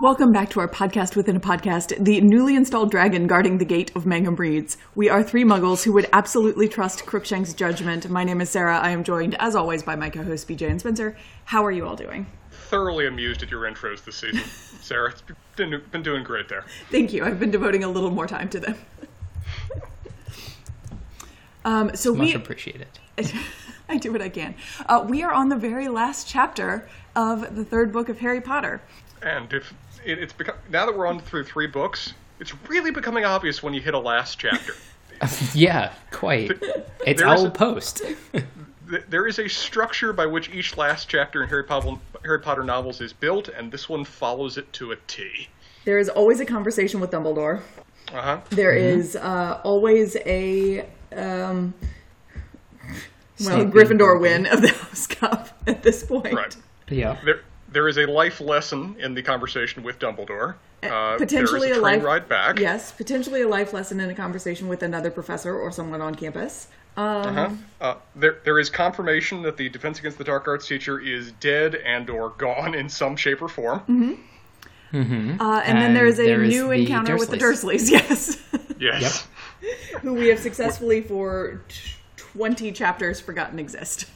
Welcome back to our podcast within a podcast, the newly installed dragon guarding the gate of Mangum Reads. We are three muggles who would absolutely trust Crookshank's judgment. My name is Sarah. I am joined, as always, by my co hosts, BJ and Spencer. How are you all doing? Thoroughly amused at your intros this season, Sarah. It's been, been doing great there. Thank you. I've been devoting a little more time to them. um, so Much we. it. I do what I can. Uh, we are on the very last chapter of the third book of Harry Potter. And if it, it's become now that we're on through three books, it's really becoming obvious when you hit a last chapter. Yeah, quite. It's Owl Post. Th- there is a structure by which each last chapter in Harry Potter, Harry Potter novels is built, and this one follows it to a T. There is always a conversation with Dumbledore. Uh huh. There is uh, always a um, well Snape Gryffindor win of the House Cup at this point. Right. yeah. There, there is a life lesson in the conversation with Dumbledore. Uh, potentially there is a a life ride back. Yes, potentially a life lesson in a conversation with another professor or someone on campus. Um, Uh-huh. Uh, there, there is confirmation that the Defense Against the Dark Arts teacher is dead and or gone in some shape or form. mm-hmm uh, and, then there is a there is new the encounter with the Dursleys. Yes, Yes. who we have successfully for t- twenty chapters forgotten exist.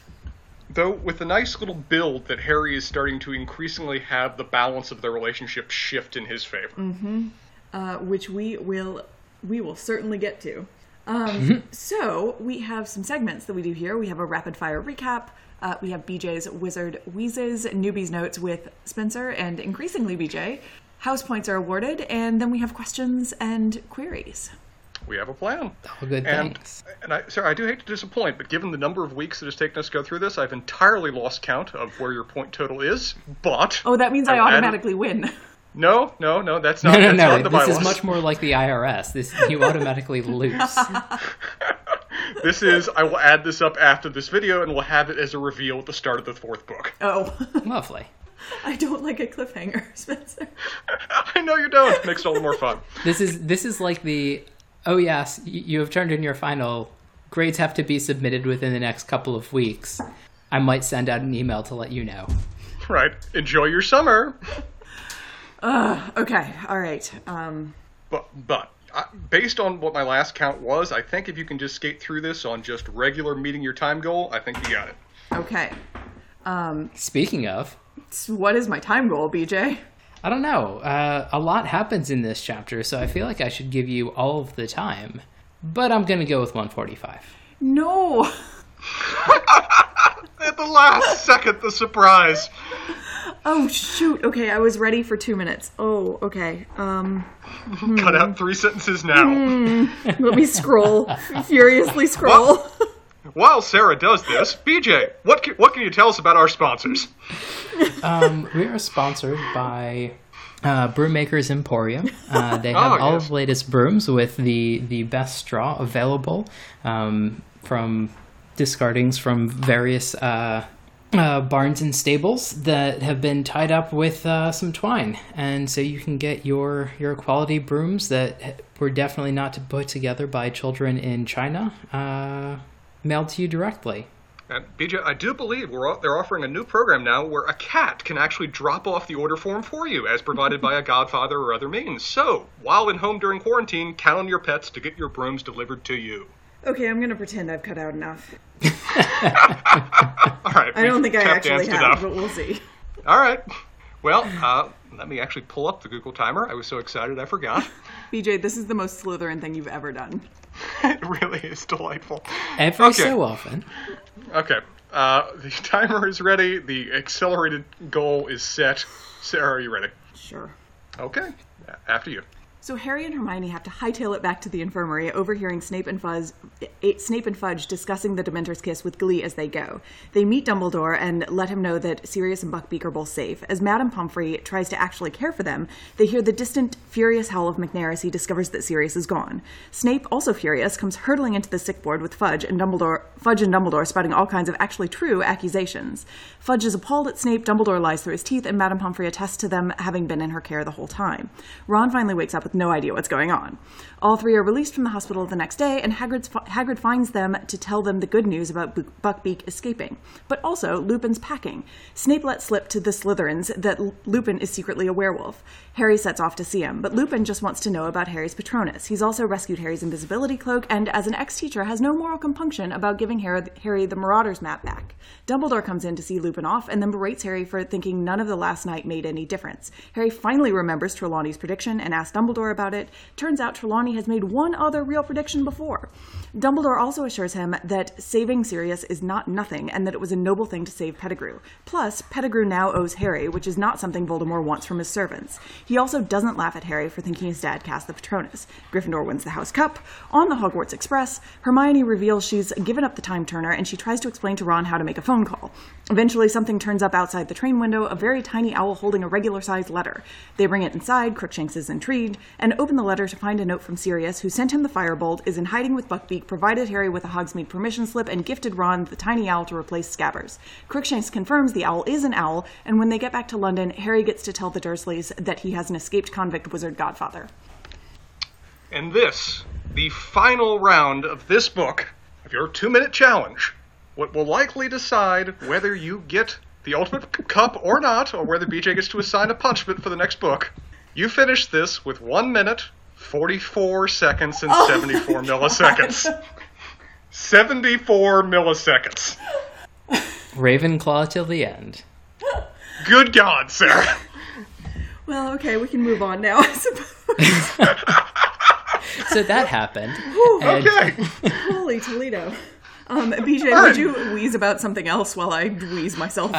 Though with a nice little build that Harry is starting to increasingly have the balance of their relationship shift in his favor. Mm-hmm. uh, which we will we will certainly get to. Um, so we have some segments that we do here. We have a rapid fire recap. Uh, we have BJ's Wizard Wheezes, newbies notes with Spencer, and increasingly BJ. House points are awarded, and then we have questions and queries. We have a plan. All good And, things. and I, sorry, I do hate to disappoint, but given the number of weeks that has taken us to go through this, I've entirely lost count of where your point total is. But Oh, that means I I've added- automatically win. no, no, no, that's not. no, that's no. not the This is much more like the IRS. This you automatically lose. This is. I will add this up after this video, and we'll have it as a reveal at the start of the fourth book. Oh, Lovely. I don't like a cliffhanger, Spencer. I know you don't. It Makes it all the more fun. This is this is like the oh yes, you have turned in your final. Grades have to be submitted within the next couple of weeks. I might send out an email to let you know. Right. Enjoy your summer. Okay, all right. Um, But but uh, based on what my last count was, I think if you can just skate through this on just regular meeting your time goal, I think you got it. okay. Um, Speaking of, what is my time goal, BJ? I don't know. Uh, a lot happens in this chapter, so I feel like I should give you all of the time. But I'm gonna go with 145. No. At the last second, the surprise. Oh shoot. Okay, I was ready for two minutes. Oh, okay. Um, Cut out three sentences now. let me scroll. Furiously scroll. While Sarah does this, BJ, what can, what can you tell us about our sponsors? Um, we are sponsored by uh, Brewmakers Emporium. Uh, they have Oh, all yes. of the latest brooms with the, the best straw available um, from discardings from various uh, uh, barns and stables that have been tied up with uh, some twine. And so you can get your, your quality brooms that were definitely not put together by children in China uh, mailed to you directly. And BJ, I do believe we're they're offering a new program now where a cat can actually drop off the order form for you, as provided by a godfather or other means. So, while in home during quarantine, count on your pets to get your brooms delivered to you. okay, I'm gonna pretend I've cut out enough. All right. I don't we've think I tap actually danced have, enough. but we'll see. All right. Well, uh, let me actually pull up the Google timer. I was so excited I forgot. BJ, this is the most Slytherin thing you've ever done. it really is delightful. Every Okay. so often. Okay. Uh, the timer is ready. The accelerated goal is set. Sarah, are you ready? Sure. Okay. After you. So Harry and Hermione have to hightail it back to the infirmary, overhearing Snape and Fuzz, eh, Snape and Fudge discussing the Dementor's kiss with glee as they go. They meet Dumbledore and let him know that Sirius and Buckbeak are both safe. As Madame Pomfrey tries to actually care for them, they hear the distant, furious howl of Macnair as he discovers that Sirius is gone. Snape, also furious, comes hurtling into the sick board with Fudge and Dumbledore, Fudge and Dumbledore spouting all kinds of actually true accusations. Fudge is appalled at Snape. Dumbledore lies through his teeth, and Madame Pomfrey attests to them having been in her care the whole time. Ron finally wakes up with no idea what's going on. All three are released from the hospital the next day, and Hagrid's, Hagrid finds them to tell them the good news about Bu- Buckbeak escaping, but also Lupin's packing. Snape lets slip to the Slytherins that Lupin is secretly a werewolf. Harry sets off to see him, but Lupin just wants to know about Harry's Patronus. He's also rescued Harry's invisibility cloak, and as an ex-teacher, has no moral compunction about giving Harry the Marauders map back. Dumbledore comes in to see Lupin off, and then berates Harry for thinking none of the last night made any difference. Harry finally remembers Trelawney's prediction and asks Dumbledore about it. Turns out Trelawney has made one other real prediction before. Dumbledore also assures him that saving Sirius is not nothing, and that it was a noble thing to save Pettigrew. Plus, Pettigrew now owes Harry, which is not something Voldemort wants from his servants. He also doesn't laugh at Harry for thinking his dad cast the Patronus. Gryffindor wins the House Cup. On the Hogwarts Express, Hermione reveals she's given up the time turner and she tries to explain to Ron how to make a phone call. Eventually, something turns up outside the train window, a very tiny owl holding a regular sized letter. They bring it inside, Crookshanks is intrigued, and open the letter to find a note from Sirius, who sent him the firebolt, is in hiding with Buckbeak, provided Harry with a Hogsmeade permission slip, and gifted Ron the tiny owl to replace Scabbers. Crookshanks confirms the owl is an owl, and when they get back to London, Harry gets to tell the Dursleys that he has an escaped convict wizard godfather. And this, the final round of this book, of your two minute challenge, what will likely decide whether you get the ultimate cup or not, or whether BJ gets to assign a punishment for the next book. You finish this with one minute, 44 seconds, and 74 milliseconds. 74 milliseconds. Ravenclaw till the end. Good God, Sarah. Well, okay, we can move on now, I suppose. So that happened. and- Okay. Holy Toledo. Um, BJ, Fine. would you wheeze about something else while I wheeze myself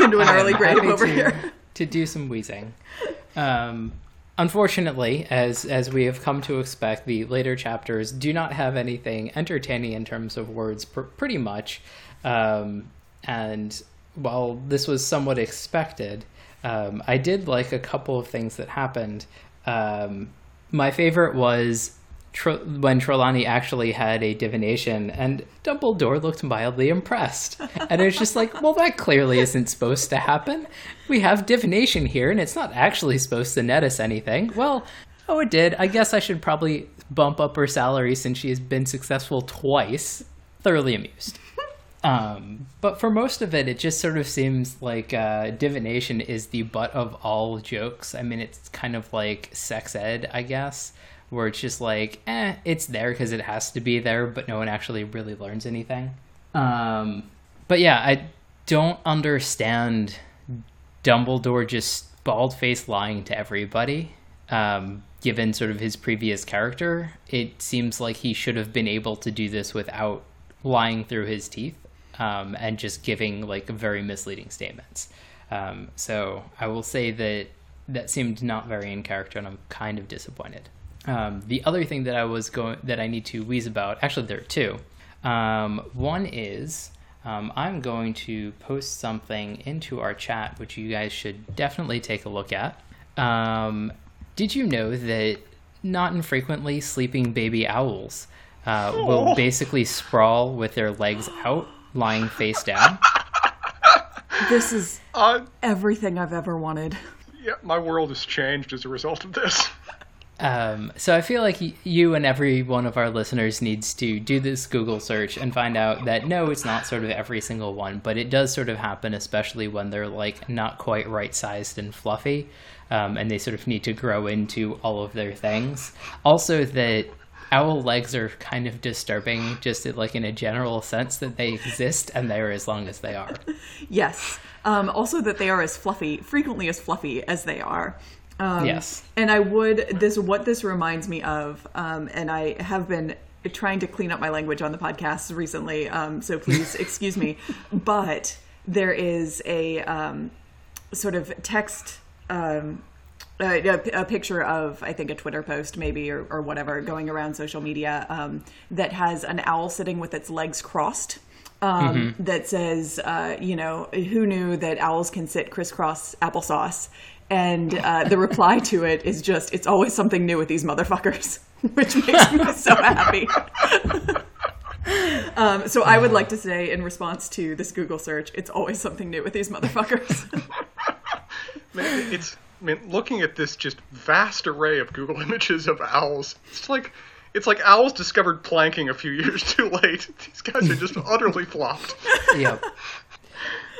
into an early I'm grave over to, here? to do some wheezing. Um, unfortunately, as as we have come to expect, the later chapters do not have anything entertaining in terms of words, pr- pretty much. Um, and while this was somewhat expected, um, I did like a couple of things that happened. Um, my favorite was Tr- when Trelawney actually had a divination, and Dumbledore looked mildly impressed. And it was just like, well, that clearly isn't supposed to happen. We have divination here, and it's not actually supposed to net us anything. Well, oh, it did. I guess I should probably bump up her salary since she has been successful twice. Thoroughly amused. Um, but for most of it, it just sort of seems like uh, divination is the butt of all jokes. I mean, it's kind of like sex ed, I guess, where it's just like, eh, it's there because it has to be there, but no one actually really learns anything. Um, but yeah, I don't understand Dumbledore just bald faced lying to everybody. Um, given sort of his previous character, it seems like he should have been able to do this without lying through his teeth um, and just giving like very misleading statements. Um, so I will say that that seemed not very in character, and I'm kind of disappointed. Um, the other thing that I was going that I need to wheeze about, actually there are two. Um, one is um, I'm going to post something into our chat, which you guys should definitely take a look at. Um, did you know that not infrequently sleeping baby owls uh, will Oh. basically sprawl with their legs out, lying face down? This is Uh, everything I've ever wanted. yeah, my world has changed as a result of this. Um, so I feel like you and every one of our listeners needs to do this Google search and find out that no, it's not sort of every single one, but it does sort of happen, especially when they're like not quite right sized and fluffy, um, and they sort of need to grow into all of their things. Also, that owl legs are kind of disturbing, just like in a general sense that they exist and they're as long as they are. Yes. Um, also, that they are as fluffy, frequently as fluffy as they are. Um, Yes. And I would this what this reminds me of, um, and I have been trying to clean up my language on the podcast recently, um, so please excuse me. But there is a um, sort of text um, uh, a, a picture of I think a Twitter post maybe or, or whatever going around social media um, that has an owl sitting with its legs crossed. Um, That says, uh, you know, who knew that owls can sit crisscross applesauce? And uh, the reply to it is just, it's always something new with these motherfuckers, which makes me so happy. um, so I would like to say, in response to this Google search, it's always something new with these motherfuckers. Man, it's I mean, looking at this just vast array of Google images of owls. It's like it's like owls discovered planking a few years too late. These guys are just utterly flopped. yep.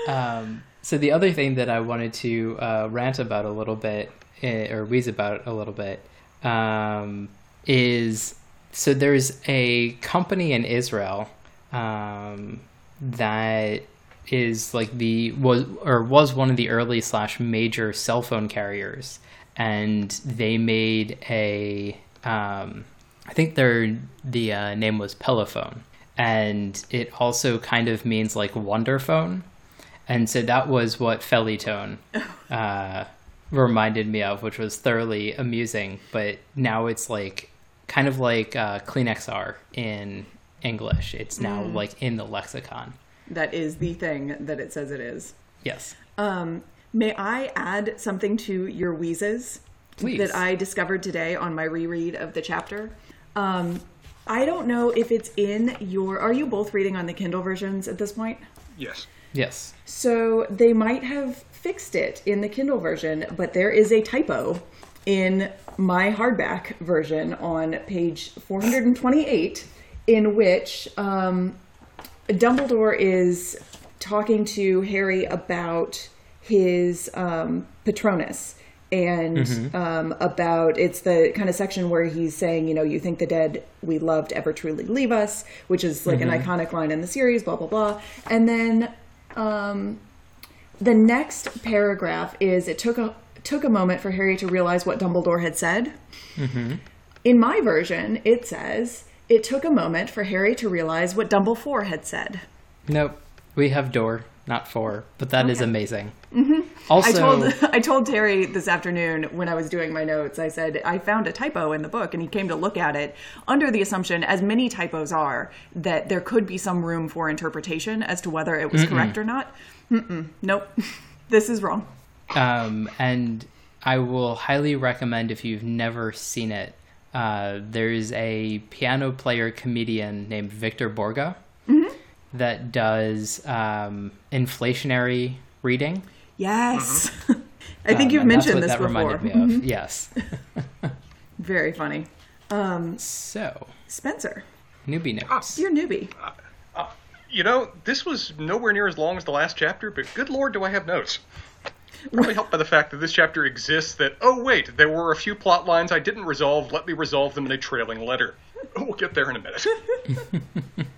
Um, so the other thing that I wanted to uh, rant about a little bit, eh, or wheeze about a little bit, um, is so there's a company in Israel um, that is like the was or was one of the early slash major cell phone carriers, and they made a um, I think their the uh, name was Pelephone, and it also kind of means like wonder phone, and so that was what fellytone uh, reminded me of, which was thoroughly amusing. But now it's like kind of like uh, Kleenexar in English. It's now like in the lexicon. that is the thing that it says it is. Yes, Um, may I add something to your wheezes Please. that I discovered today on my reread of the chapter? Um, I don't know if it's in your. Are you both reading on the Kindle versions at this point? Yes. Yes. So they might have fixed it in the Kindle version, but there is a typo in my hardback version on page 428 in which um, Dumbledore is talking to Harry about his um, Patronus and um, about it's the kind of section where he's saying, you know, you think the dead we loved ever truly leave us, which is like an iconic line in the series, blah blah blah, and then um, the next paragraph is it took a took a moment for Harry to realize what Dumbledore had said. In my version, it says it took a moment for Harry to realize what Dumbledore had said. Nope. We have door, not four, but that is amazing. I Also, told I told Terry this afternoon when I was doing my notes. I said I found a typo in the book, and he came to look at it under the assumption, as many typos are, that there could be some room for interpretation as to whether it was correct or not. Mm-mm, nope, this is wrong. um, and I will highly recommend if you've never seen it. Uh, there's a piano player comedian named Victor Borge that does um, inflationary reading. Yes, mm-hmm. I think Um, you've and that's mentioned what this that before. reminded me of. Mm-hmm. Yes. Very funny. Um, so, Spencer, newbie notes. Ah. you're newbie. Uh, uh, you know, this was nowhere near as long as the last chapter, but good lord, do I have notes. Probably helped by the fact that this chapter exists that, oh, wait, there were a few plot lines I didn't resolve. Let me resolve them in a trailing letter. We'll get there in a minute.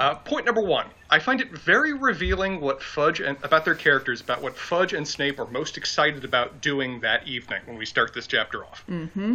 uh, point number one I find it very revealing what Fudge and about their characters, about what Fudge and Snape are most excited about doing that evening when we start this chapter off.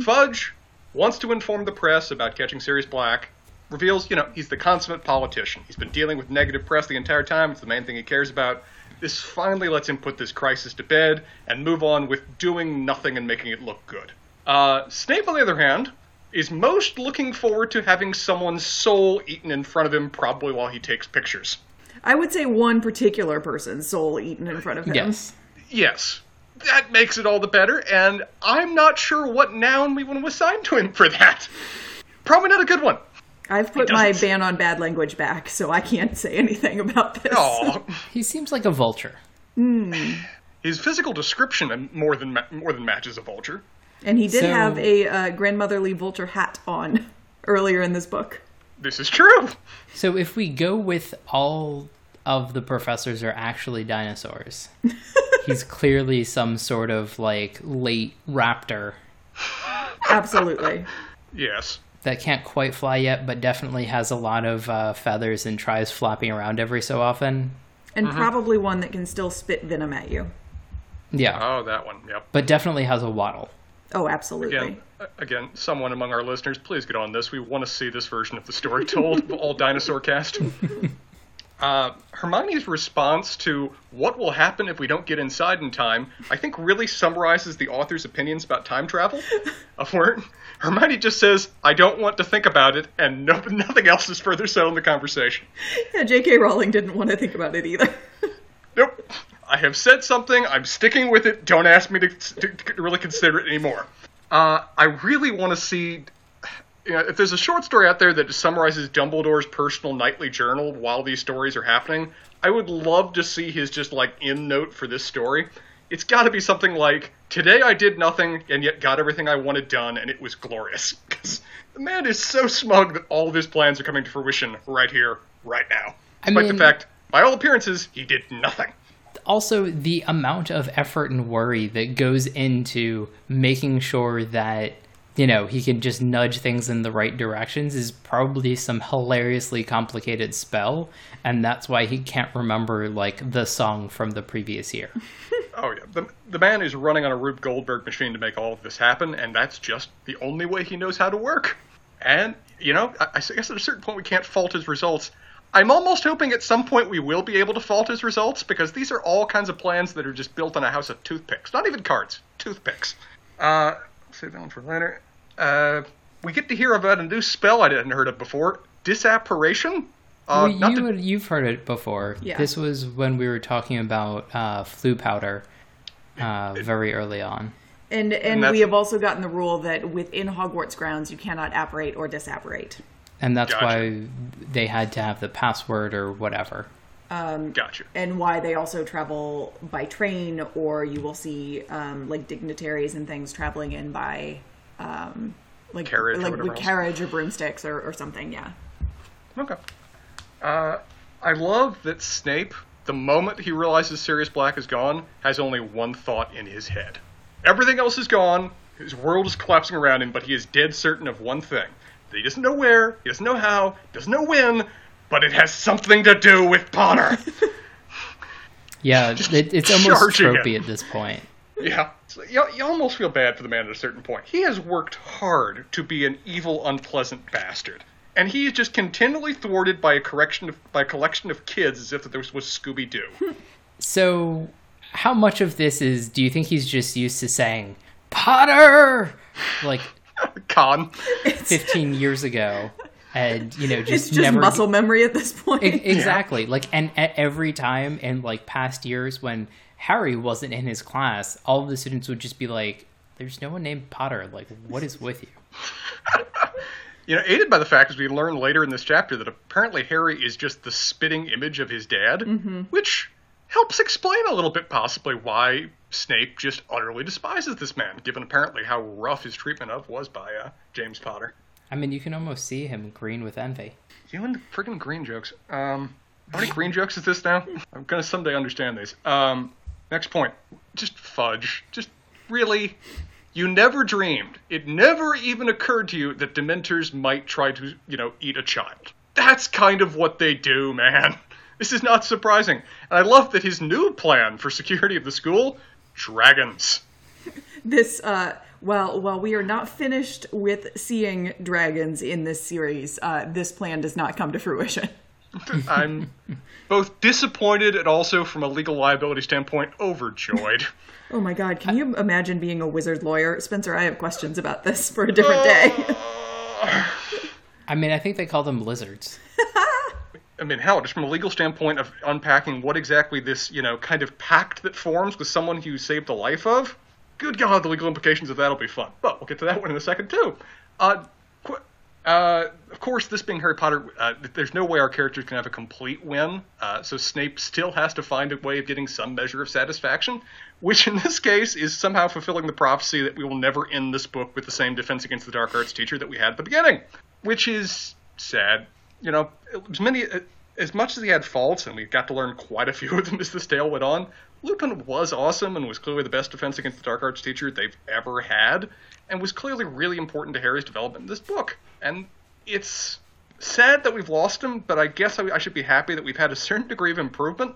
Fudge wants to inform the press about catching Sirius Black, reveals, you know, he's the consummate politician. He's been dealing with negative press the entire time. It's the main thing he cares about. This finally lets him put this crisis to bed and move on with doing nothing and making it look good. Uh, Snape, on the other hand, is most looking forward to having someone's soul eaten in front of him, probably while he takes pictures. I would say one particular person's soul eaten in front of him. Yes. Yes, that makes it all the better, and I'm not sure what noun we want to assign to him for that. Probably not a good one. I've put my ban on bad language back, so I can't say anything about this. Aw. He seems like a vulture. Hmm. His physical description uh, more than ma- more than matches a vulture. And he did So- have a uh, grandmotherly vulture hat on earlier in this book. This is true. So if we go with all of the professors are actually dinosaurs, he's clearly some sort of like late raptor Absolutely. Yes. that can't quite fly yet, but definitely has a lot of uh, feathers and tries flopping around every so often. And Mm-hmm. probably one that can still spit venom at you. Yeah, Oh, that one. Yep. but definitely has a waddle. Oh, absolutely. Again, again, someone among our listeners, please get on this. We want to see this version of the story told all dinosaur cast. Uh, Hermione's response to what will happen if we don't get inside in time, I think really summarizes the author's opinions about time travel. Of where Hermione just says, I don't want to think about it, and no, nothing else is further said in the conversation. Yeah, J.K. Rowling didn't want to think about it either. Nope. I have said something. I'm sticking with it. Don't ask me to, to, really consider it anymore. Uh, I really want to see. You know, if there's a short story out there that summarizes Dumbledore's personal nightly journal while these stories are happening, I would love to see his just like end note for this story. It's got to be something like, "Today I did nothing and yet got everything I wanted done, and it was glorious." Because the man is so smug that all of his plans are coming to fruition right here, right now. I Despite the fact, by all appearances, he did nothing. Also the amount of effort and worry that goes into making sure that you know he can just nudge things in the right directions is probably some hilariously complicated spell and that's why he can't remember like the song from the previous year Oh yeah, the the man is running on a Rube Goldberg machine to make all of this happen, and that's just the only way he knows how to work. And you know, I, I guess at a certain point we can't fault his results. I'm almost hoping at some point we will be able to fault his results because these are all kinds of plans that are just built on a house of toothpicks, not even cards, toothpicks. Uh, save that one for later. Uh, we get to hear about a new spell I hadn't heard of before, disapparition. Uh, well, you to- would, you've heard it before Yeah. this was when we were talking about uh, Floo powder uh, very early on And and that's- we have also gotten the rule that within Hogwarts grounds you cannot apparate or disapparate. And that's Gotcha. why they had to have the password or whatever Gotcha. And why they also travel by train, or you will see um, like dignitaries and things traveling in by um, like Carriage or like whatever with carriage or broomsticks or, or something. Yeah. Okay. Uh, I love that Snape, the moment he realizes Sirius Black is gone, has only one thought in his head. Everything else is gone, his world is collapsing around him, but he is dead certain of one thing. He doesn't know where, he doesn't know how, doesn't know when, but it has something to do with Potter. yeah it, it's almost tropey him. at this point yeah. So you, you almost feel bad for the man at a certain point. He has worked hard to be an evil, unpleasant bastard. And he is just continually thwarted by a correction of, by a collection of kids as if that this was Scooby Doo. Hmm. So, how much of this is do you think he's just used to saying Potter like Con. 15 years ago and you know It's just just never muscle memory at this point. Exactly. Like and e- every time in like past years when Harry wasn't in his class all of the students would just be like there's no one named Potter. Like what is with you? You know, aided by the fact, as we learn later in this chapter, that apparently Harry is just the spitting image of his dad, mm-hmm. which helps explain a little bit possibly why Snape just utterly despises this man, given apparently how rough his treatment of was by uh, James Potter. I mean you can almost see him green with envy You and the friggin' green jokes. Um, how many green jokes is this now? I'm gonna someday understand these. Um, next point. Just fudge. Just really. You never dreamed. It never even occurred to you that Dementors might try to, you know, eat a child. That's kind of what they do, man. This is not surprising. And I love that his new plan for security of the school dragons. this uh while while we are not finished with seeing dragons in this series, uh, this plan does not come to fruition. I'm both disappointed and also, from a legal liability standpoint, overjoyed. Oh my god, can you imagine being a wizard lawyer? Spencer, I have questions about this for a different day. I mean I think they call them lizards I mean, hell, just from a legal standpoint of unpacking what exactly this, you know, kind of pact that forms with someone who you saved the life of, good God, the legal implications of that'll be fun. But we'll get to that one in a second, too. Uh, qu- uh, of course, this being Harry Potter, uh, there's no way our characters can have a complete win, uh, so Snape still has to find a way of getting some measure of satisfaction, which in this case is somehow fulfilling the prophecy that we will never end this book with the same Defense Against the Dark Arts teacher that we had at the beginning, which is sad. You know, as many as much as he had faults, and we got to learn quite a few of them as this tale went on. Lupin was awesome and was clearly the best Defense Against the Dark Arts teacher they've ever had, and was clearly really important to Harry's development in this book. And it's sad that we've lost him, but I guess I, I should be happy that we've had a certain degree of improvement.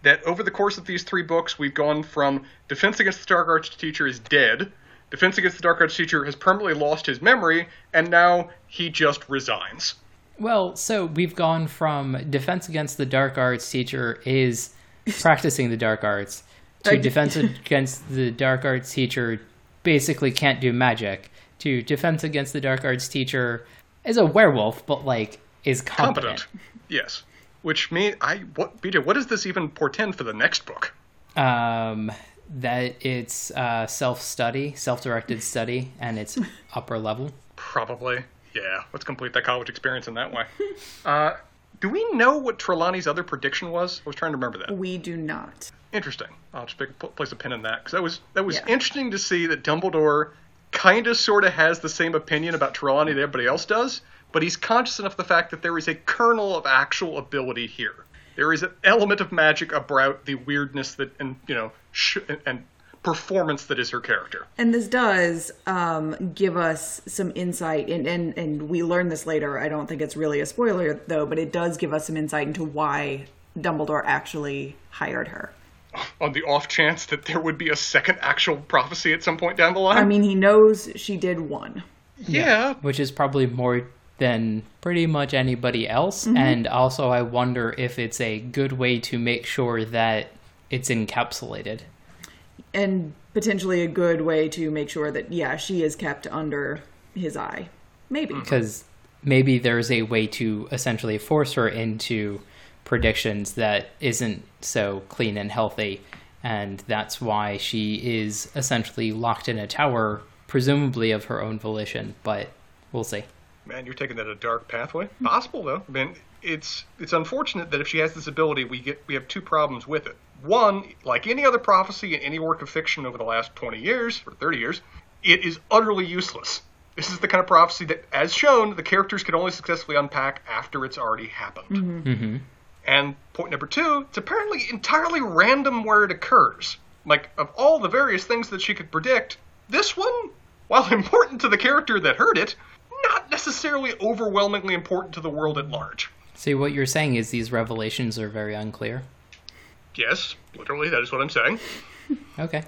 That over the course of these three books, we've gone from Defense Against the Dark Arts teacher is dead, Defense Against the Dark Arts teacher has permanently lost his memory, and now he just resigns. Well, so we've gone from defense against the dark arts teacher is practicing the dark arts to defense against the dark arts teacher basically can't do magic to defense against the dark arts teacher is a werewolf but like is competent. Competent. Yes. Which mean I what BJ, what does this even portend for the next book? Um that it's uh, self-study, self-directed study and it's upper level. Probably. Yeah. Let's complete that college experience in that way. Uh, do we know what Trelawney's other prediction was? I was trying to remember that. We do not. Interesting. I'll just pick, place a pin in that because that was that was Yeah. interesting to see that Dumbledore kind of sort of has the same opinion about Trelawney that everybody else does, but he's conscious enough of the fact that there is a kernel of actual ability here. There is an element of magic about the weirdness that and you know sh- and performance that is her character. And this does um, give us some insight, and, and, and we learn this later. I don't think it's really a spoiler, though, but it does give us some insight into why Dumbledore actually hired her. On the off chance that there would be a second actual prophecy at some point down the line. I mean, he knows she did one. yeah, which is probably more than pretty much anybody else. And also, I wonder if it's a good way to make sure that it's encapsulated. And potentially a good way to make sure that, yeah, she is kept under his eye. Maybe. Because maybe there's a way to essentially force her into predictions that isn't so clean and healthy. And that's why she is essentially locked in a tower, presumably of her own volition. But we'll see. Man, you're taking that a dark pathway. Possible though. I mean, it's it's unfortunate that if she has this ability, we get we have two problems with it. One, like any other prophecy in any work of fiction over the last 20 years or 30 years, it is utterly useless. This is the kind of prophecy that, as shown, the characters can only successfully unpack after it's already happened. Mm-hmm. Mm-hmm. And point number two, it's apparently entirely random where it occurs. Like, of all the various things that she could predict, this one, while important to the character that heard it, not necessarily overwhelmingly important to the world at large. See, what you're saying is these revelations are very unclear. Yes, literally, that is what I'm saying. Okay.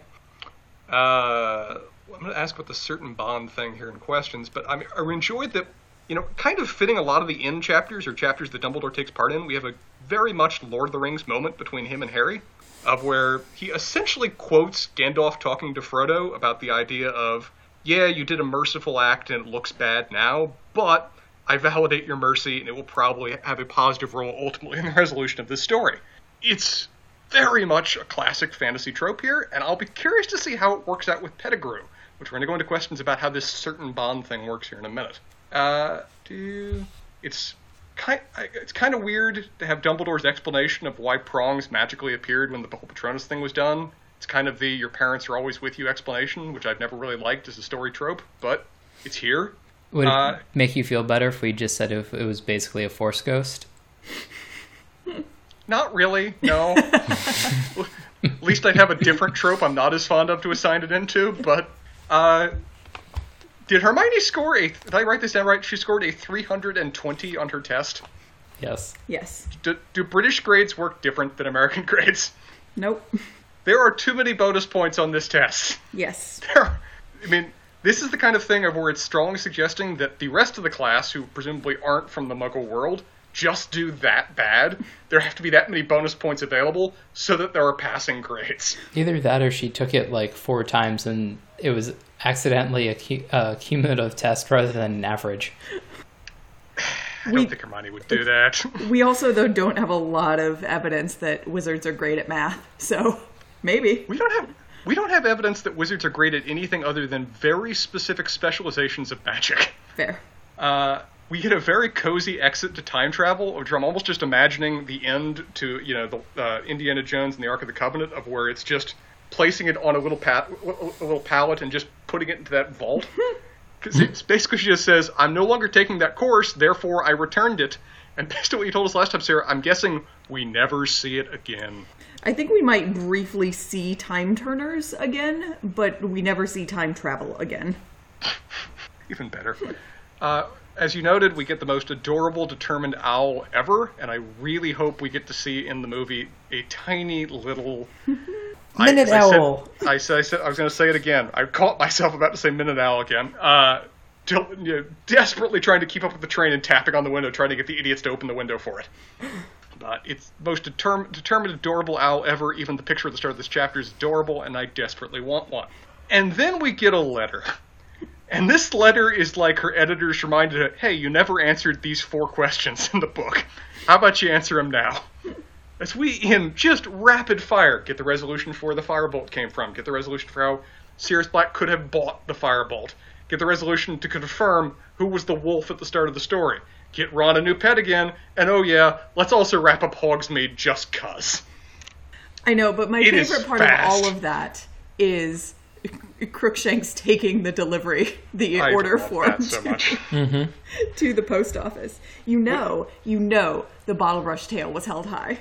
Uh, I'm going to ask about the certain Bond thing here in questions, but I, mean, I enjoyed that, you know, kind of fitting a lot of the end chapters or chapters that Dumbledore takes part in. We have a very much Lord of the Rings moment between him and Harry, of where he essentially quotes Gandalf talking to Frodo about the idea of, yeah, you did a merciful act and it looks bad now, but I validate your mercy and it will probably have a positive role ultimately in the resolution of this story. It's very much a classic fantasy trope here, and I'll be curious to see how it works out with Pettigrew, which we're going to go into questions about how this certain Bond thing works here in a minute. Uh, do it's kind it's kind of weird to have Dumbledore's explanation of why prongs magically appeared when the whole Patronus thing was done. It's kind of the "your parents are always with you" explanation, which I've never really liked as a story trope, but it's here. Would Uh, it make you feel better if we just said if it was basically a force ghost? Not really, no. At least I'd have a different trope I'm not as fond of to assign it into, but uh did Hermione score a did I write this down right? She scored a 320 on her test. Yes. Yes. Do, do British grades work different than American grades? Nope. There are too many bonus points on this test. Yes. There, I mean, this is the kind of thing of where it's strongly suggesting that the rest of the class, who presumably aren't from the Muggle world, just do that bad. There have to be that many bonus points available so that there are passing grades. Either that or she took it like four times and it was accidentally a, cu- a cumulative test rather than an average. I We- don't think Hermione would do that. We also, though, don't have a lot of evidence that wizards are great at math, so maybe. we don't have we don't have evidence that wizards are great at anything other than very specific specializations of magic. Fair. Uh, we get a very cozy exit to time travel, which I'm almost just imagining the end to you know the uh, Indiana Jones and the Ark of the Covenant, of where it's just placing it on a little pat a little pallet and just putting it into that vault. Because it's basically she just says, "I'm no longer taking that course, therefore I returned it." And based on what you told us last time, Sarah, I'm guessing we never see it again. I think we might briefly see time turners again, but we never see time travel again. Even better. Uh, as you noted, we get the most adorable, determined owl ever, and I really hope we get to see in the movie a tiny little Minute I, as I said- owl. I said, I said I was going to say it again. I caught myself about to say minute owl again. Uh, del- you know, desperately trying to keep up with the train and tapping on the window, trying to get the idiots to open the window for it. But it's the most determ- determined, adorable owl ever. Even the picture at the start of this chapter is adorable, and I desperately want one. And then we get a letter. And this letter is like her editors reminded her, hey, you never answered these four questions in the book. How about you answer them now? As we, in just rapid fire, get the resolution for where the firebolt came from, get the resolution for how Sirius Black could have bought the firebolt, get the resolution to confirm who was the wolf at the start of the story, get Ron a new pet again, and oh yeah, let's also wrap up Hogsmeade just cuz. I know, but my It is favorite part fast. of all of that is Crookshanks taking the delivery, the I order love form that so much. Mm-hmm. to the post office. You know, you know the bottle brush tail was held high.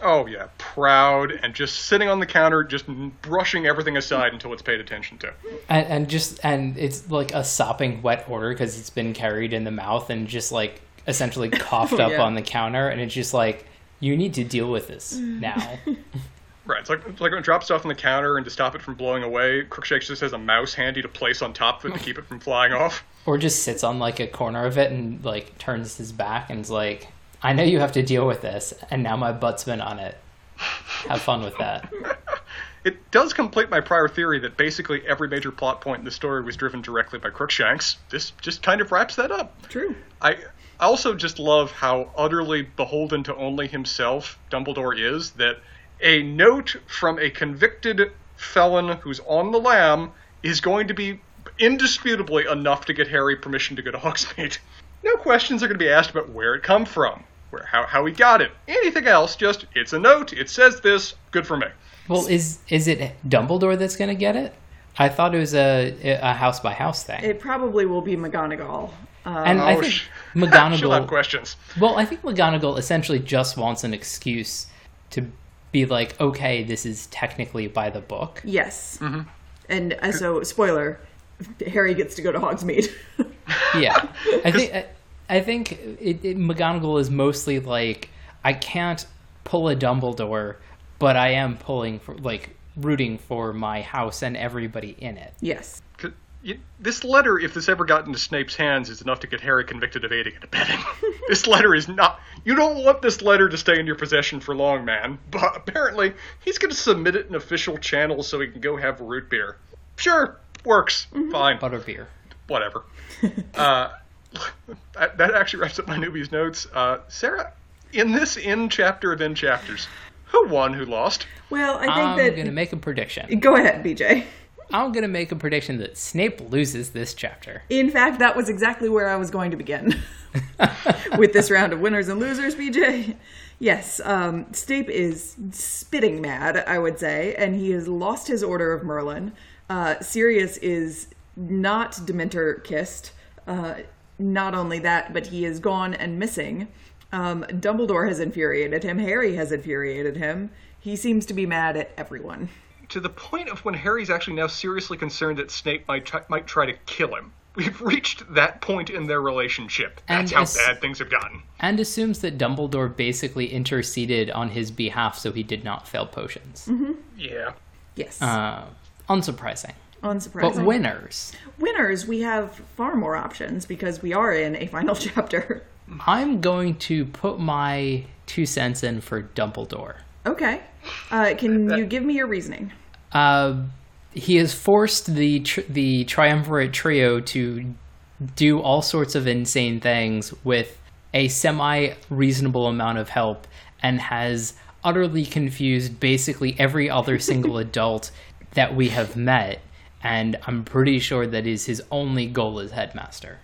Oh yeah, proud and just sitting on the counter, just brushing everything aside until it's paid attention to. and, and just and it's like a sopping wet order because it's been carried in the mouth and just like essentially coughed Oh, up yeah. on the counter and it's just like you need to deal with this mm. now Right, it's like it's like when it drops stuff on the counter and to stop it from blowing away, Crookshanks just has a mouse handy to place on top of it to keep it from flying off. or just sits on like a corner of it and like turns his back and is like i know you have to deal with this and now my butt's been on it have fun with that It does complete my prior theory that basically every major plot point in the story was driven directly by Crookshanks. This just kind of wraps that up. True. I I also just love how utterly beholden to only himself Dumbledore is that a note from a convicted felon who's on the lam is going to be indisputably enough to get Harry permission to go to Hogsmeade. No questions are going to be asked about where it come from, where how, how he got it. Anything else, just it's a note, it says this, good for me. well is is it dumbledore that's gonna get it i thought it was a a house by house thing It probably will be McGonagall. And i Oh, think sh- She'll have mcgonagall questions. Well, I think McGonagall essentially just wants an excuse to be like, okay, this is technically by the book. yes. And uh, so, spoiler: Harry gets to go to Hogsmeade. Yeah, I think I, I think it, it, McGonagall is mostly like, I can't pull a Dumbledore, but I am pulling for like rooting for my house and everybody in it. yes. 'Cause you- This letter, if this ever got into Snape's hands, is enough to get Harry convicted of aiding and abetting. this letter is not. You don't want this letter to stay in your possession for long, man. But apparently, he's going to submit it in official channels so he can go have root beer. Sure, works. Fine. Butterbeer. Whatever. uh, that, that actually wraps up my newbies notes. Uh, Sarah, in this in chapter of in chapters, who won, who lost? Well, I think I'm that. gonna make a prediction. Go ahead, BJ. I'm gonna make a prediction that Snape loses this chapter. In fact, that was exactly where I was going to begin with this round of winners and losers, BJ. Yes, um, Snape is spitting mad, I would say, and he has lost his Order of Merlin. Uh, Sirius is not Dementor kissed. Uh, not only that, but he is gone and missing. Um, Dumbledore has infuriated him. Harry has infuriated him. He seems to be mad at everyone. To the point of when Harry's actually now seriously concerned that Snape might try, might try to kill him. We've reached that point in their relationship. That's And how as- bad things have gotten. And assumes that Dumbledore basically interceded on his behalf so he did not fail potions. Yeah. Yes, Uh, unsurprising. unsurprising. But winners. winners, we have far more options because we are in a final chapter. I'm going to put my two cents in for Dumbledore. Okay. Uh, can you give me your reasoning? Uh, he has forced the tr- the triumvirate trio to do all sorts of insane things with a semi reasonable amount of help, and has utterly confused basically every other single adult that we have met. And I'm pretty sure that is his only goal as headmaster.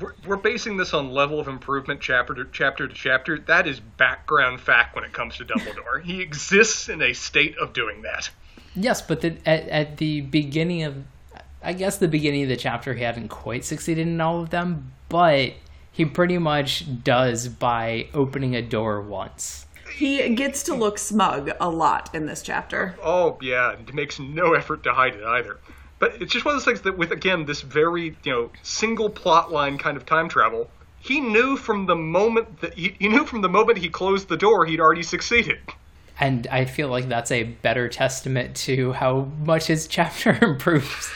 We're, we're basing this on level of improvement chapter to chapter to chapter. That is background fact when it comes to Dumbledore. he exists in a state of doing that. Yes, but the, at, at the beginning of, I guess the beginning of the chapter, he hadn't quite succeeded in all of them, but he pretty much does by opening a door once. He gets to look smug a lot in this chapter. Oh yeah, and makes no effort to hide it either. But it's just one of those things that with again this very you know single plot line kind of time travel. He knew from the moment that he, he knew from the moment he closed the door he'd already succeeded. And I feel like that's a better testament to how much his chapter improves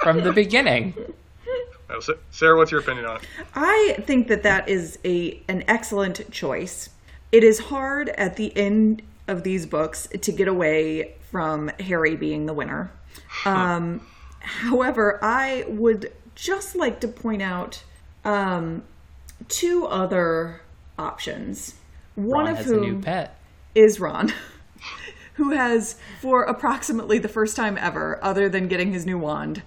from the beginning. So, Sa- Sarah, what's your opinion on it? I think that that is a an excellent choice. It is hard at the end of these books to get away from Harry being the winner. Um, however, I would just like to point out um, two other options. One Ron of has whom a new pet. is Ron, who has, for approximately the first time ever, other than getting his new wand,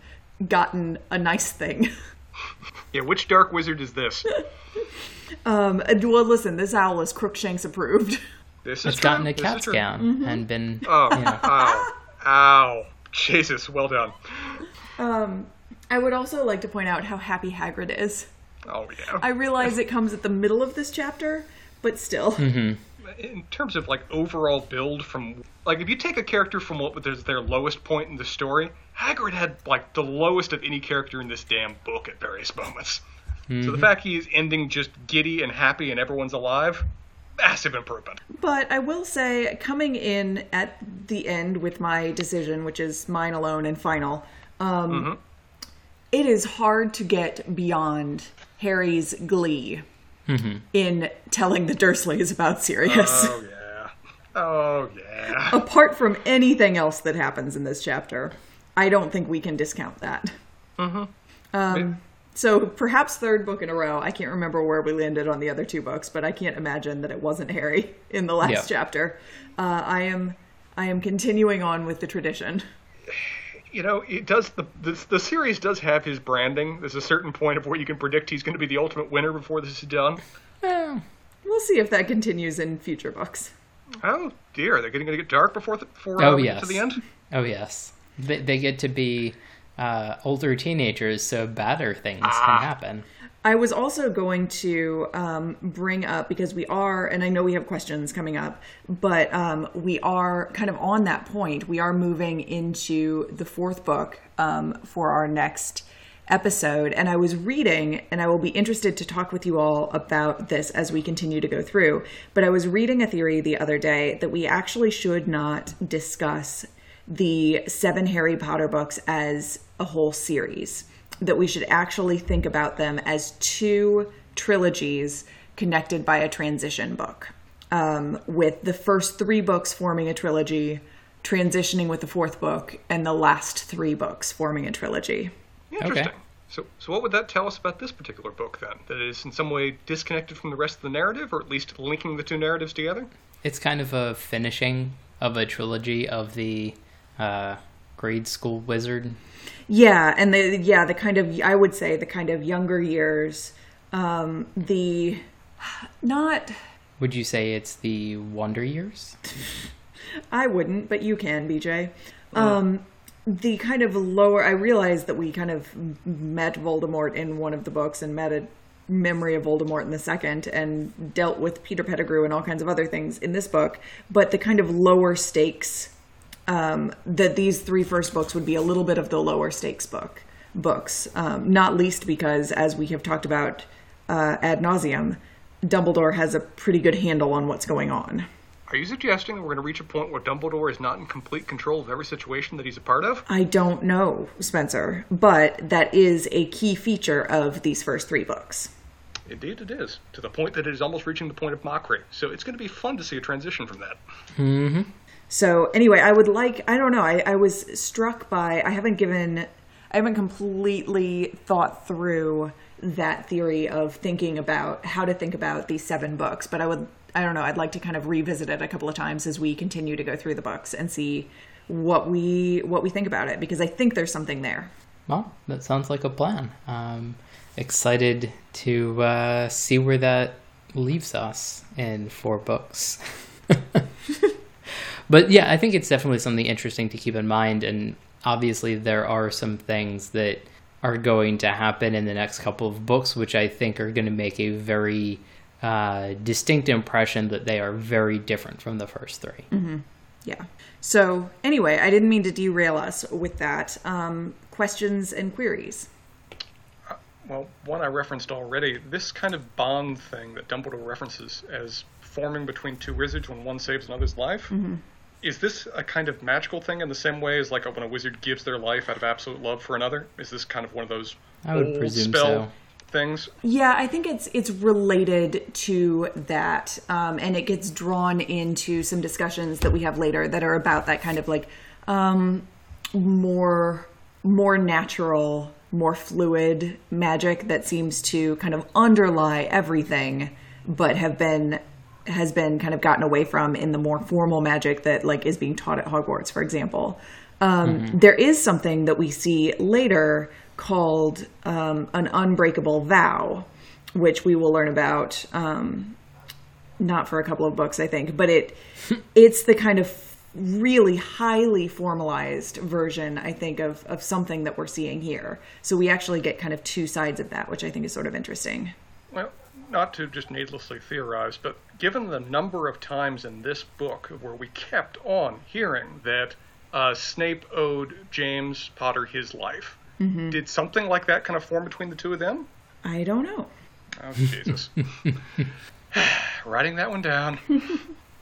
gotten a nice thing. Yeah, which dark wizard is this? Um, well, listen, this owl is Crookshanks approved. This is It's gotten a This is cat's true. gown and been. Oh, you know, ow, ow. Jesus, well done. Um, I would also like to point out how happy Hagrid is. Oh, yeah. I realize it comes at the middle of this chapter, but still. Mm-hmm. in terms of like overall build from like if you take a character from what was their lowest point in the story hagrid had like the lowest of any character in this damn book at various moments so the mm-hmm. fact he is ending just giddy and happy and everyone's alive massive improvement But I will say, coming in at the end with my decision, which is mine alone and final, um, it is hard to get beyond Harry's glee in telling the Dursleys about Sirius. oh yeah oh yeah Apart from anything else that happens in this chapter, I don't think we can discount that. Um, so perhaps third book in a row. I can't remember where we landed on the other two books, but I can't imagine that it wasn't Harry in the last Yeah. chapter. Uh, I am, I am continuing on with the tradition. you know it does the, the the series does have his branding. There's a certain point of where you can predict he's going to be the ultimate winner before this is done. We'll see if that continues in future books. oh dear. They're going to get dark before the, before Oh, uh, yes. to the end? Oh yes, they, they get to be uh, older teenagers, so badder things can happen. I was also going to um, bring up because we are, and I know we have questions coming up, but um, we are kind of on that point. We are moving into the fourth book um, for our next episode. And I was reading, and I will be interested to talk with you all about this as we continue to go through. But I was reading a theory the other day that we actually should not discuss the seven Harry Potter books as a whole series that we should actually think about them as two trilogies connected by a transition book, um, with the first three books forming a trilogy, transitioning with the fourth book, and the last three books forming a trilogy. Interesting. So, so what would that tell us about this particular book then? That it is in some way disconnected from the rest of the narrative, or at least linking the two narratives together? It's kind of a finishing of a trilogy of the uh, grade school wizard. Yeah, and the yeah the kind of I would say the kind of younger years, um, the not Would you say it's the Wonder Years? I wouldn't, but you can, BJ. Um, the kind of lower, I realize that we kind of met Voldemort in one of the books and met a memory of Voldemort in the second and dealt with Peter Pettigrew and all kinds of other things in this book, but the kind of lower stakes, um, that these three first books would be a little bit of the lower stakes book books, um, not least because, as we have talked about uh, ad nauseum, Dumbledore has a pretty good handle on what's going on. Are you suggesting that we're going to reach a point where Dumbledore is not in complete control of every situation that he's a part of? I don't know, Spencer, but that is a key feature of these first three books. Indeed, it is. To the point that it is almost reaching the point of mockery. So it's going to be fun to see a transition from that. So anyway, I would like I don't know, I, I was struck by I haven't given I haven't completely thought through that theory of thinking about how to think about these seven books, but I would I don't know, I'd like to kind of revisit it a couple of times as we continue to go through the books and see what we what we think about it because I think there's something there. Well, that sounds like a plan. Um, excited to uh, see where that leaves us in four books. but yeah, I think it's definitely something interesting to keep in mind. And obviously, there are some things that are going to happen in the next couple of books, which I think are going to make a very uh, distinct impression that they are very different from the first 3 Yeah. So anyway, I didn't mean to derail us with that. Um, questions and queries. Well, one I referenced already, this kind of bond thing that Dumbledore references as forming between two wizards when one saves another's life. Is this a kind of magical thing in the same way as like when a wizard gives their life out of absolute love for another? Is this kind of one of those I would old presume spell so. things? Yeah, I think it's it's related to that, um, and it gets drawn into some discussions that we have later that are about that kind of like um, more more natural, more fluid magic that seems to kind of underlie everything, but have been has been kind of gotten away from in the more formal magic that like is being taught at Hogwarts, for example. Um, there is something that we see later called um, an unbreakable vow, which we will learn about um, not for a couple of books, I think, but it it's the kind of really highly formalized version, I think, of of something that we're seeing here. So we actually get kind of two sides of that, which I think is sort of interesting. Well, not to just needlessly theorize, but given the number of times in this book where we kept on hearing that uh, Snape owed James Potter his life, did something like that kind of form between the two of them? I don't know. Oh, Jesus. Writing that one down.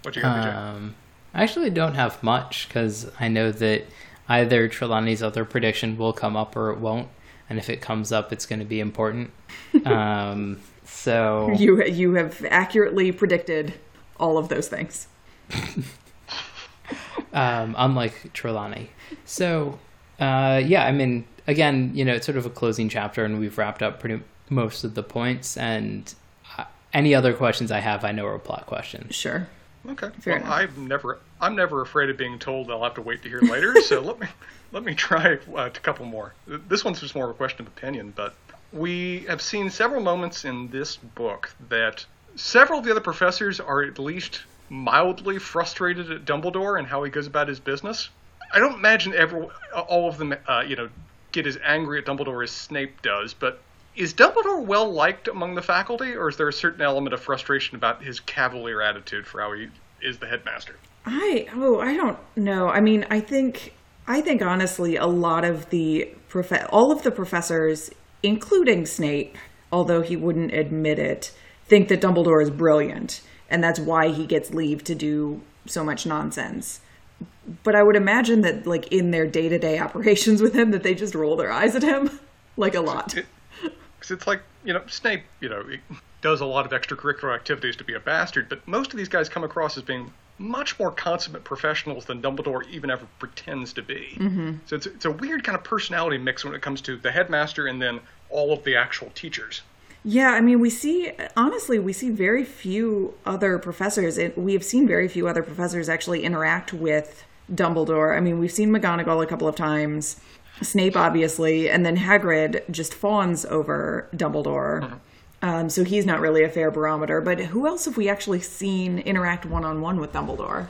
What you got, BJ? Um, I actually don't have much because I know that either Trelawney's other prediction will come up or it won't, and if it comes up, it's going to be important. um, so You you have accurately predicted all of those things. um, unlike Trelawney. So, uh, yeah, I mean, again, you know, it's sort of a closing chapter, and we've wrapped up pretty most of the points. And uh, any other questions I have, I know are plot questions. Sure. Okay. Fair well, enough. I'm never I'm never afraid of being told I'll have to wait to hear later. so let me let me try uh, a couple more. This one's just more of a question of opinion, but we have seen several moments in this book that several of the other professors are at least mildly frustrated at Dumbledore and how he goes about his business. I don't imagine ever all of them, uh, you know, get as angry at Dumbledore as Snape does, but is Dumbledore well liked among the faculty, or is there a certain element of frustration about his cavalier attitude for how he is the headmaster? I oh I don't know. I mean, I think I think honestly, a lot of the prof- all of the professors, including Snape, although he wouldn't admit it, think that Dumbledore is brilliant, and that's why he gets leave to do so much nonsense. But I would imagine that, like in their day to day operations with him, that they just roll their eyes at him like a lot. Because it's like, you know, Snape, you know, does a lot of extracurricular activities to be a bastard, but most of these guys come across as being much more consummate professionals than Dumbledore even ever pretends to be. Mm-hmm. So it's, it's a weird kind of personality mix when it comes to the headmaster and then all of the actual teachers. Yeah, I mean, we see honestly, we see very few other professors. It, we have seen very few other professors actually interact with Dumbledore. I mean, we've seen McGonagall a couple of times, Snape obviously, and then Hagrid just fawns over Dumbledore. Um, so he's not really a fair barometer. But who else have we actually seen interact one on one with Dumbledore?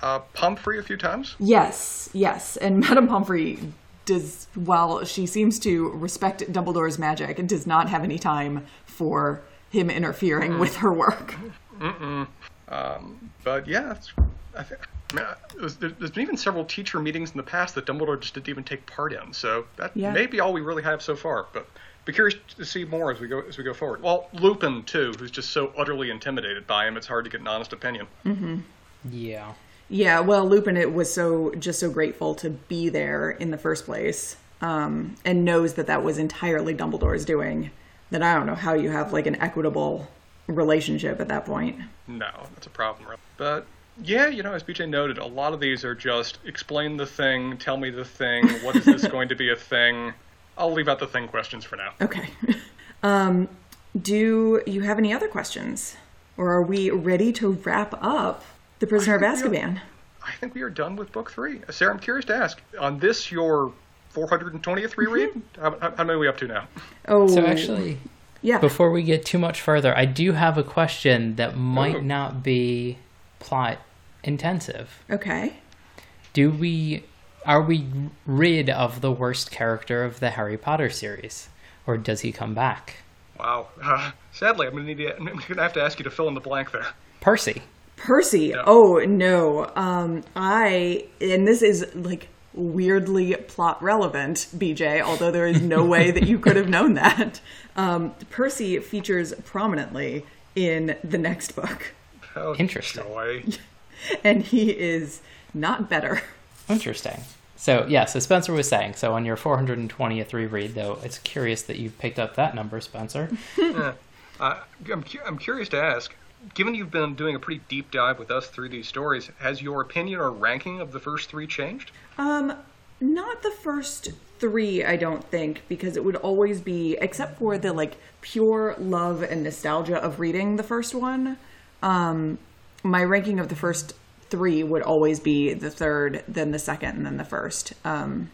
Uh, Pomfrey a few times. Yes, yes. And Madame Pomfrey does, while she seems to respect Dumbledore's magic, and does not have any time for him interfering with her work. But yeah, it's, I think. I mean, was, there, there's been even several teacher meetings in the past that Dumbledore just didn't even take part in. So that Yeah. may be all we really have so far. But be curious to see more as we go as we go forward. Well, Lupin too, who's just so utterly intimidated by him, it's hard to get an honest opinion. Mm-hmm. Yeah. Yeah, well, Lupin it was so just so grateful to be there in the first place, um, and knows that that was entirely Dumbledore's doing. That I don't know how you have like an equitable relationship at that point. No, that's a problem. But yeah, you know, as BJ noted, a lot of these are just explain the thing, tell me the thing. What is this going to be a thing? I'll leave out the thing questions for now. Okay. um, do you have any other questions, or are we ready to wrap up the Prisoner of I think we are. Azkaban? I think we are done with book three. Uh, Sarah, I'm curious to ask on this your 420th reread. how, how, how many are we up to now? Oh, So actually, yeah. before we get too much further, I do have a question that might Oh. not be plot intensive. Okay. Do we are we rid of the worst character of the Harry Potter series, or does he come back? Wow. Uh, sadly, I'm gonna need to, I'm gonna have to ask you to fill in the blank there. Percy. Percy. Oh no. Um I and this is like weirdly plot relevant, BJ, although there is no way that you could have known that. Um Percy features prominently in the next book. Oh, Interesting. Joy. And he is not better. Interesting. So yeah, so Spencer was saying, so on your 420th reread, though, it's curious that you picked up that number, Spencer. Uh, I'm, cu- I'm curious to ask, given you've been doing a pretty deep dive with us through these stories, has your opinion or ranking of the first three changed? Um, not the first three, I don't think, because it would always be, except for the like pure love and nostalgia of reading the first one. Um, my ranking of the first three would always be the third, then the second, and then the first. Um,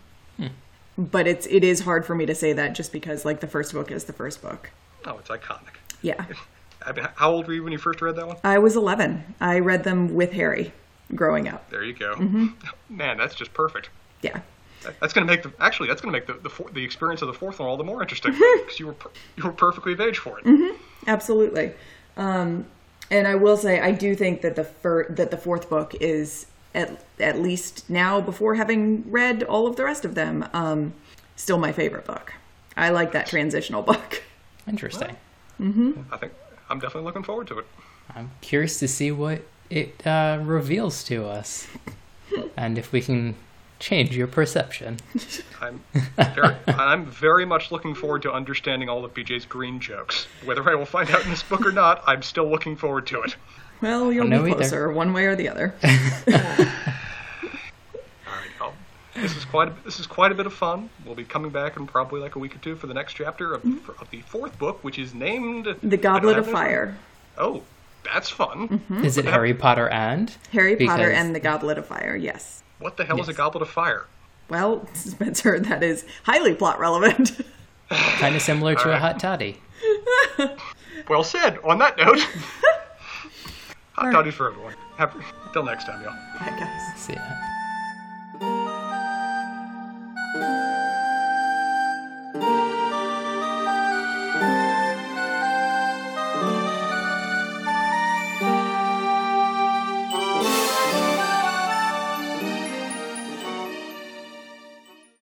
but it's it is hard for me to say that just because like the first book is the first book. Oh, it's iconic. Yeah, I mean, how old were you when you first read that one? I was eleven. I read them with Harry growing up. There you go. Mm-hmm. Man, that's just perfect. Yeah. That- That's going to make the actually that's going to make the the, the experience of the fourth one all the more interesting because you were you were perfectly of age for it. Absolutely. Um, and I will say, I do think that the fir- that the fourth book is at at least now, before having read all of the rest of them, um, still my favorite book. I like that transitional book. Interesting. I think I'm definitely looking forward to it. I'm curious to see what it uh, reveals to us, and if we can change your perception. I'm very, I'm very much looking forward to understanding all of BJ's green jokes. Whether I will find out in this book or not, I'm still looking forward to it. Well, you'll know be either. closer, one way or the other. All right, well, this is quite a, this is quite a bit of fun. We'll be coming back in probably like a week or two for the next chapter of, mm-hmm. of the fourth book, which is named The Goblet of Fire. Oh, that's fun. Mm-hmm. Is it Harry Potter and Harry Potter and the Goblet of Fire. Yes. What the hell is a Yes. goblet of fire? Well, Spencer, that is highly plot relevant. kind of similar to a hot toddy? Well said. On that note, hot toddies for everyone. Have, till next time, y'all. Bye, guys. See ya.